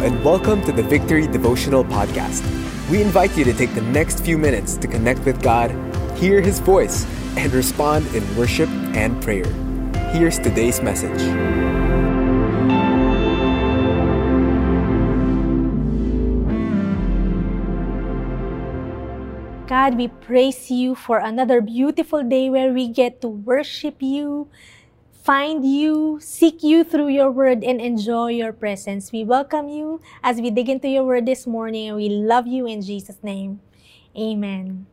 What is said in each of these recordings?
and welcome to the Victory Devotional Podcast. We invite you to take the next few minutes to connect with God, hear His voice, and respond in worship and prayer. Here's today's message. God, we praise you for another beautiful day where we get to worship you, find you, seek you through your word, and enjoy your presence. We welcome you as we dig into your word this morning, and we love you in Jesus' name. Amen.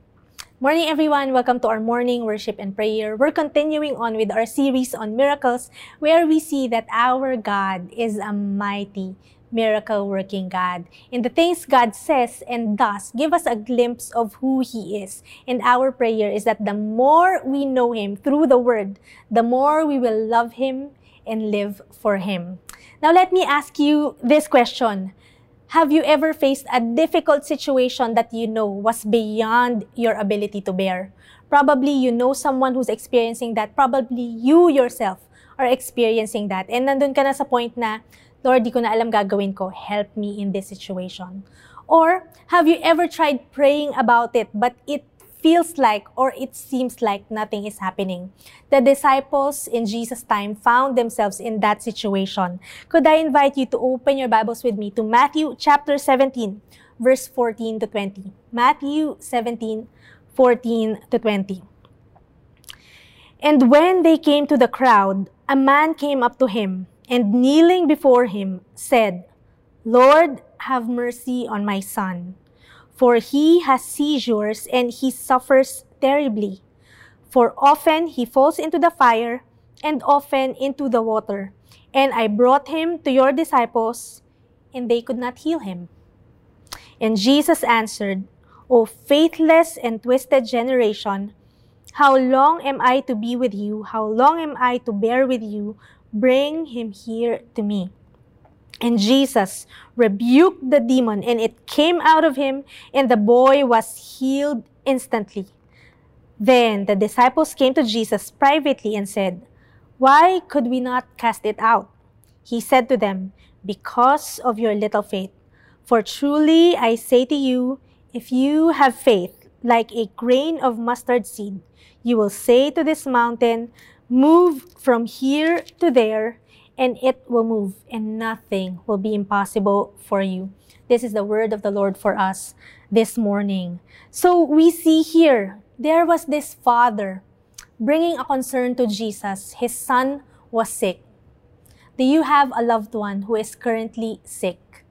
Morning, everyone. Welcome to our morning worship and prayer. We're continuing on with our series on miracles, where we see that our God is a mighty miracle working God. And the things God says and does give us a glimpse of who He is. And our prayer is that the more we know Him through the Word, the more we will love Him and live for Him. Now, let me ask you this question. Have you ever faced a difficult situation that you know was beyond your ability to bear? Probably you know someone who's experiencing that. Probably you yourself are experiencing that. And nandun ka na sa point na Lord, di ko na alam gagawin ko. Help me in this situation. Or, have you ever tried praying about it, but it feels like or it seems like nothing is happening. The disciples in Jesus' time found themselves in that situation. Could I invite you to open your Bibles with me to Matthew chapter 17, verse 14 to 20. Matthew 17, 14 to 20. And when they came to the crowd, a man came up to him and kneeling before him said, Lord, have mercy on my son, for he has seizures and he suffers terribly. For often he falls into the fire and often into the water. And I brought him to your disciples, and they could not heal him. And Jesus answered, O faithless and twisted generation, how long am I to be with you? How long am I to bear with you? Bring him here to me. And Jesus rebuked the demon, and it came out of him, and the boy was healed instantly. Then the disciples came to Jesus privately and said, Why could we not cast it out? He said to them, Because of your little faith. For truly I say to you, if you have faith like a grain of mustard seed, you will say to this mountain, Move from here to there, and it will move, and nothing will be impossible for you. This is the word of the Lord for us this morning. So we see here, there was this father bringing a concern to Jesus. His son was sick. Do you have a loved one who is currently sick,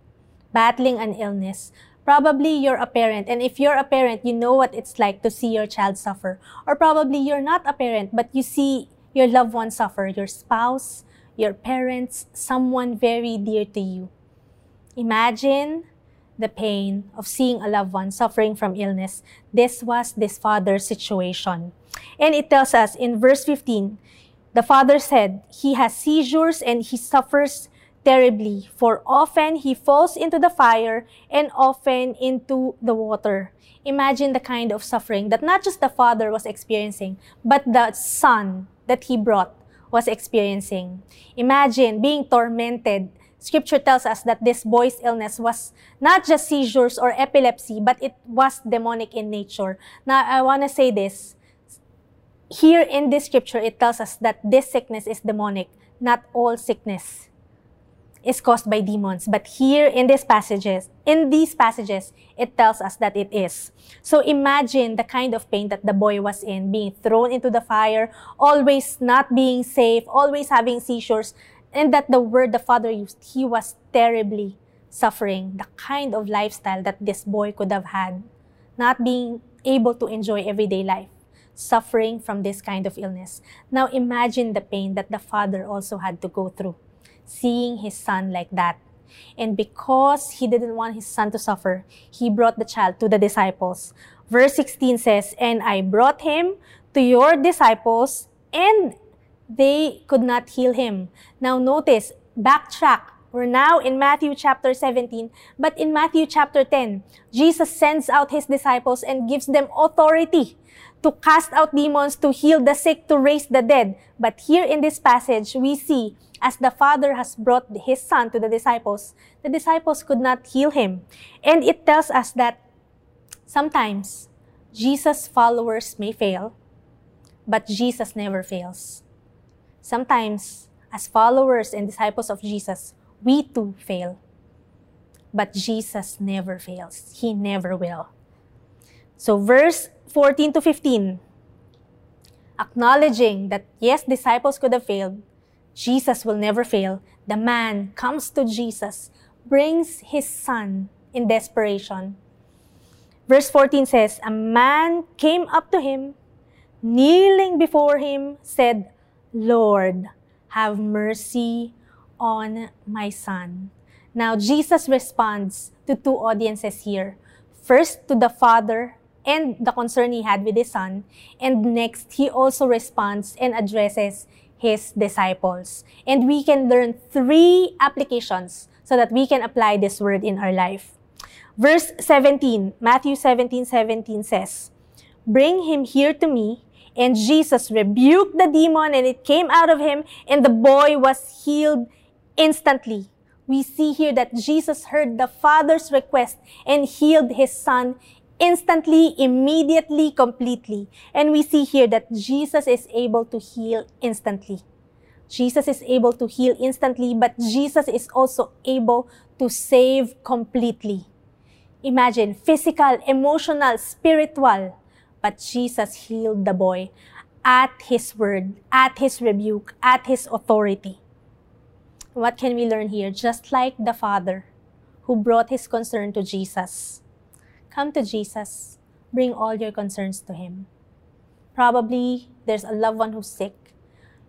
battling an illness? Probably you're a parent, and if you're a parent, you know what it's like to see your child suffer. Or probably you're not a parent, but you see your loved one suffer, your spouse, your parents, someone very dear to you. Imagine the pain of seeing a loved one suffering from illness. This was this father's situation. And it tells us in verse 15, the father said, He has seizures and he suffers terribly, for often he falls into the fire and often into the water. Imagine the kind of suffering that not just the father was experiencing, but the son that he brought was experiencing. Imagine being tormented. Scripture tells us that this boy's illness was not just seizures or epilepsy, but it was demonic in nature. Now, I want to say this. Here in this scripture, it tells us that this sickness is demonic. Not all sickness is caused by demons. But here in these passages, in these passages, it tells us that it is. So imagine the kind of pain that the boy was in, being thrown into the fire, always not being safe, always having seizures, and that the word the father used, he was terribly suffering, the kind of lifestyle that this boy could have had, not being able to enjoy everyday life, suffering from this kind of illness. Now imagine the pain that the father also had to go through seeing his son like that. And because he didn't want his son to suffer, he brought the child to the disciples. Verse 16 says, And I brought him to your disciples, and they could not heal him. Now notice, backtrack. We're now in Matthew chapter 17, but in Matthew chapter 10, Jesus sends out his disciples and gives them authority to cast out demons, to heal the sick, to raise the dead. But here in this passage, we see as the Father has brought his Son to the disciples, the disciples could not heal him. And it tells us that sometimes Jesus' followers may fail, but Jesus never fails. Sometimes, as followers and disciples of Jesus, we too fail. But Jesus never fails. He never will. So, verse 14 to 15, acknowledging that yes, disciples could have failed, Jesus will never fail. The man comes to Jesus, brings his son in desperation. Verse 14 says, A man came up to him, kneeling before him, said, Lord, have mercy on my son. Now, Jesus responds to two audiences here. First, to the father and the concern he had with his son. And next, he also responds and addresses his disciples. And we can learn three applications so that we can apply this word in our life. Verse 17, Matthew 17, 17 says, Bring him here to me. And Jesus rebuked the demon and it came out of him and the boy was healed instantly. We see here that Jesus heard the Father's request and healed his son instantly, immediately, completely. And we see here that Jesus is able to heal instantly. Jesus is able to heal instantly, but Jesus is also able to save completely. Imagine physical, emotional, spiritual, but Jesus healed the boy at his word, at his rebuke, at his authority. What can we learn here? Just like the Father who brought his concern to Jesus. Come to Jesus. Bring all your concerns to Him. Probably there's a loved one who's sick.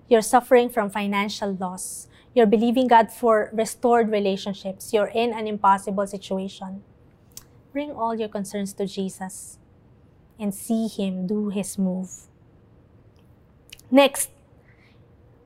You're suffering from financial loss. You're believing God for restored relationships. You're in an impossible situation. Bring all your concerns to Jesus and see Him do His move. Next,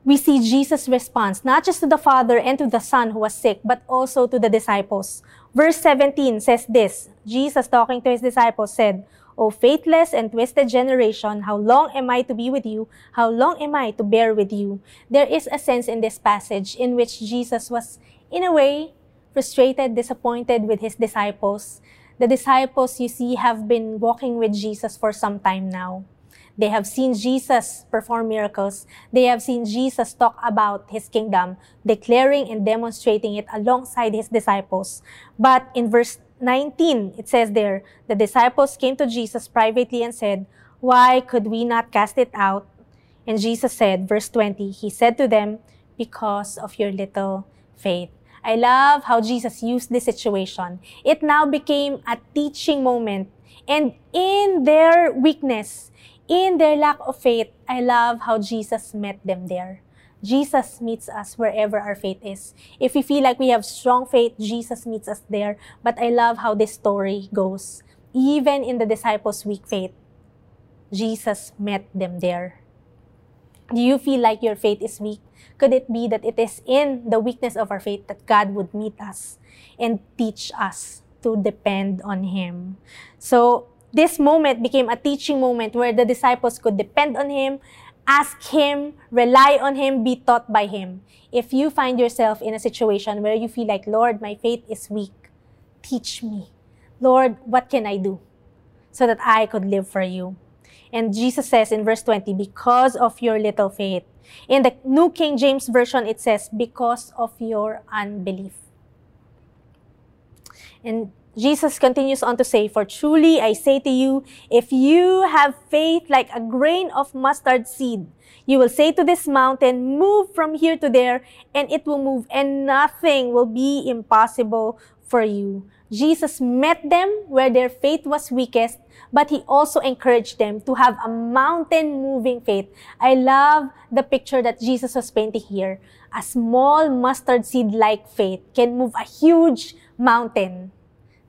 we see Jesus' response, not just to the Father and to the Son who was sick, but also to the disciples. Verse 17 says this Jesus, talking to his disciples, said, O faithless and twisted generation, how long am I to be with you? How long am I to bear with you? There is a sense in this passage in which Jesus was, in a way, frustrated, disappointed with his disciples the disciples, you see, have been walking with Jesus for some time now. They have seen Jesus perform miracles. They have seen Jesus talk about his kingdom, declaring and demonstrating it alongside his disciples. But in verse 19, it says there, the disciples came to Jesus privately and said, Why could we not cast it out? And Jesus said, verse 20, He said to them, Because of your little faith. I love how Jesus used this situation. It now became a teaching moment. And in their weakness, in their lack of faith, I love how Jesus met them there. Jesus meets us wherever our faith is. If we feel like we have strong faith, Jesus meets us there. But I love how this story goes. Even in the disciples' weak faith, Jesus met them there. Do you feel like your faith is weak? Could it be that it is in the weakness of our faith that God would meet us and teach us to depend on Him? So, this moment became a teaching moment where the disciples could depend on Him, ask Him, rely on Him, be taught by Him. If you find yourself in a situation where you feel like, Lord, my faith is weak, teach me. Lord, what can I do so that I could live for you? And Jesus says in verse 20, because of your little faith. In the New King James Version, it says, because of your unbelief. And Jesus continues on to say, For truly I say to you, if you have faith like a grain of mustard seed, you will say to this mountain, Move from here to there, and it will move, and nothing will be impossible for you. Jesus met them where their faith was weakest, but he also encouraged them to have a mountain moving faith. I love the picture that Jesus was painting here. A small mustard seed like faith can move a huge mountain.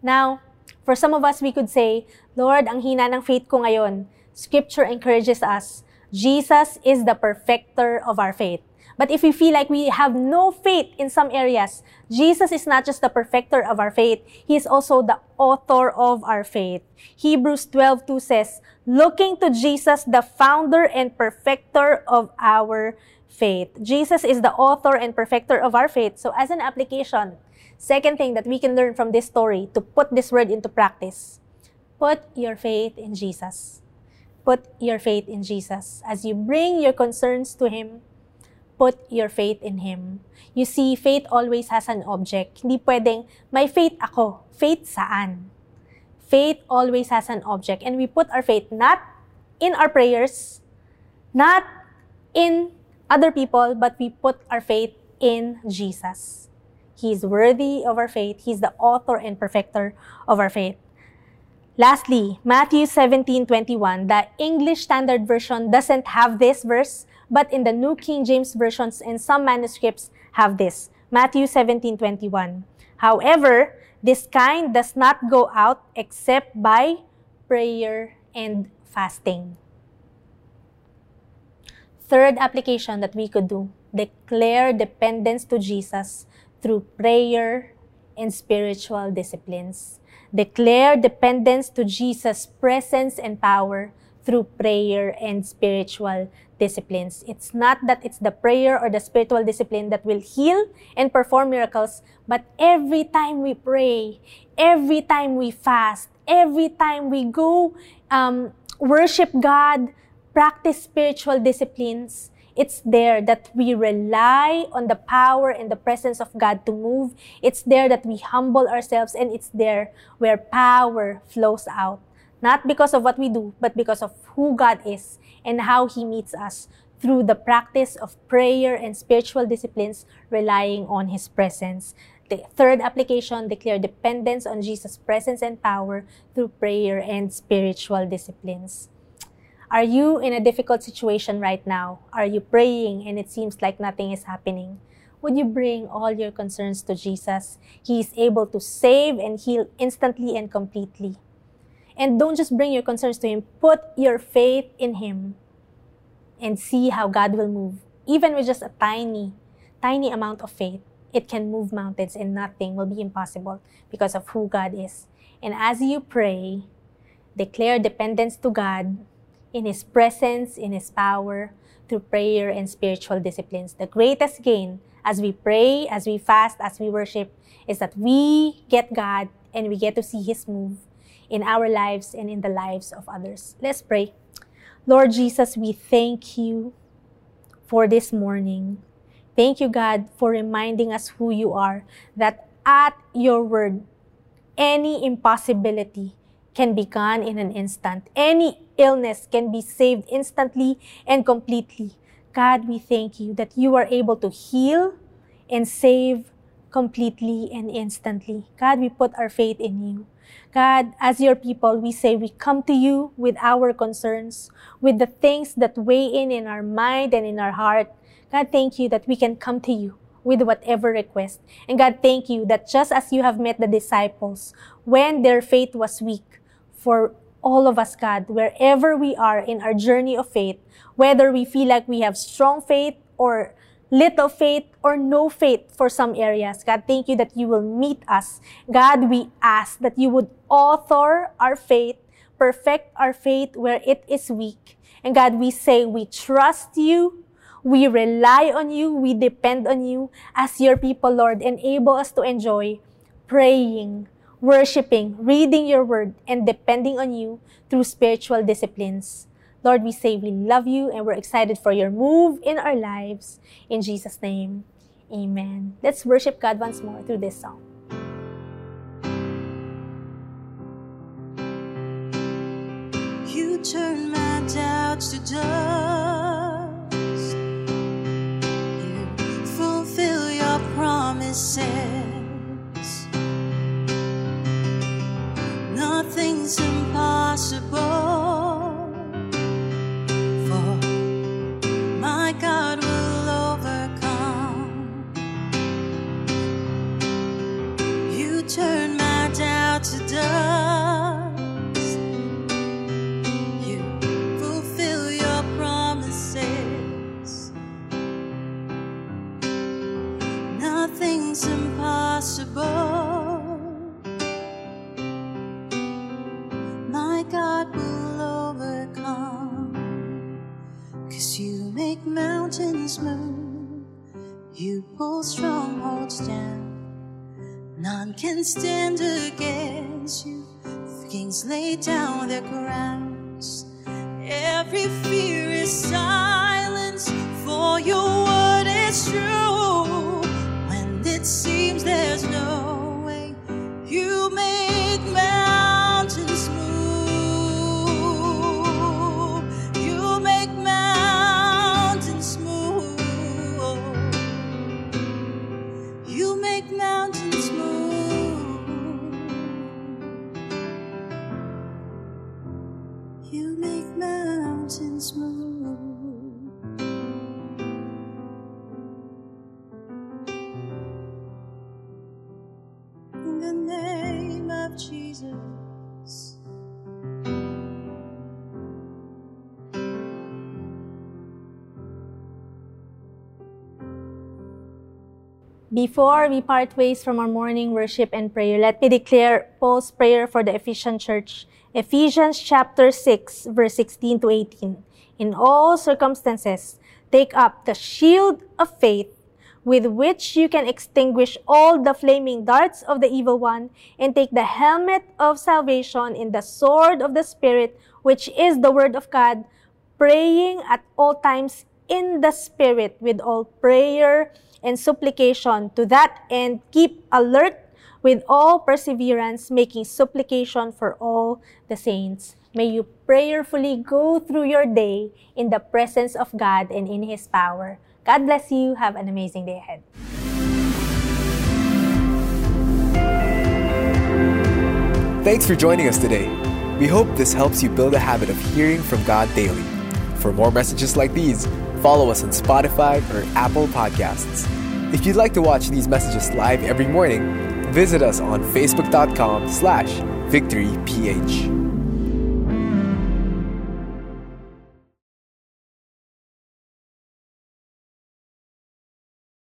Now, for some of us, we could say, Lord, ang hina ng faith ko ngayon. Scripture encourages us. Jesus is the perfecter of our faith. But if we feel like we have no faith in some areas, Jesus is not just the perfecter of our faith, He is also the author of our faith. Hebrews 12:2 says, looking to Jesus, the founder and perfecter of our faith. Jesus is the author and perfecter of our faith. So as an application, second thing that we can learn from this story to put this word into practice, put your faith in Jesus. Put your faith in Jesus. As you bring your concerns to Him, put your faith in Him. You see, faith always has an object. Hindi pwedeng, my faith ako. Faith saan? Faith always has an object. And we put our faith not in our prayers, not in other people, but we put our faith in Jesus. He is worthy of our faith. He's the author and perfecter of our faith. Lastly, Matthew 17:21, the English Standard Version doesn't have this verse, but in the New King James versions and some manuscripts have this. Matthew 17:21. However, this kind does not go out except by prayer and fasting. Third application that we could do, declare dependence to Jesus through prayer and spiritual disciplines. Declare dependence to Jesus' presence and power through prayer and spiritual disciplines. It's not that it's the prayer or the spiritual discipline that will heal and perform miracles, but every time we pray, every time we fast, every time we go um, worship God, practice spiritual disciplines, it's there that we rely on the power and the presence of God to move. It's there that we humble ourselves, and it's there where power flows out. Not because of what we do, but because of who God is and how He meets us through the practice of prayer and spiritual disciplines relying on His presence. The third application, declare dependence on Jesus' presence and power through prayer and spiritual disciplines. Are you in a difficult situation right now? Are you praying and it seems like nothing is happening? Would you bring all your concerns to Jesus? He is able to save and heal instantly and completely. And don't just bring your concerns to Him, put your faith in Him and see how God will move. Even with just a tiny, tiny amount of faith, it can move mountains and nothing will be impossible because of who God is. And as you pray, declare dependence to God in His presence, in His power, through prayer and spiritual disciplines. The greatest gain as we pray, as we fast, as we worship, is that we get God and we get to see His move in our lives and in the lives of others. Let's pray. Lord Jesus, we thank you for this morning. Thank you, God, for reminding us who you are, that at your word, any impossibility can be gone in an instant. Any illness can be saved instantly and completely. God, we thank you that you are able to heal and save completely and instantly. God, we put our faith in you. God, as your people, we say we come to you with our concerns, with the things that weigh in in our mind and in our heart. God, thank you that we can come to you with whatever request. And God, thank you that just as you have met the disciples when their faith was weak, for all of us, God, wherever we are in our journey of faith, whether we feel like we have strong faith or little faith or no faith for some areas. God, thank you that you will meet us. God, we ask that you would author our faith, perfect our faith where it is weak. And God, we say we trust you, we rely on you, we depend on you as your people, Lord. Enable us to enjoy praying, worshiping, reading your word, and depending on you through spiritual disciplines. Lord, we say we love you and we're excited for your move in our lives. In Jesus' name, amen. Let's worship God once more through this song. You turn my doubts to dust. You fulfill your promises. Turn my doubt to dust. Can stand against you. Kings lay down their crowns. Every fear is silenced, You make mountains move. Before we part ways from our morning worship and prayer, let me declare Paul's prayer for the Ephesian church. Ephesians chapter 6, verse 16 to 18. In all circumstances, take up the shield of faith with which you can extinguish all the flaming darts of the evil one, and take the helmet of salvation and the sword of the Spirit, which is the word of God, praying at all times in the Spirit with all prayer and supplication. To that end, keep alert with all perseverance, making supplication for all the saints. May you prayerfully go through your day in the presence of God and in His power. God bless you. Have an amazing day ahead. Thanks for joining us today. We hope this helps you build a habit of hearing from God daily. For more messages like these, follow us on Spotify or Apple Podcasts. If you'd like to watch these messages live every morning, visit us on facebook.com slash victoryph.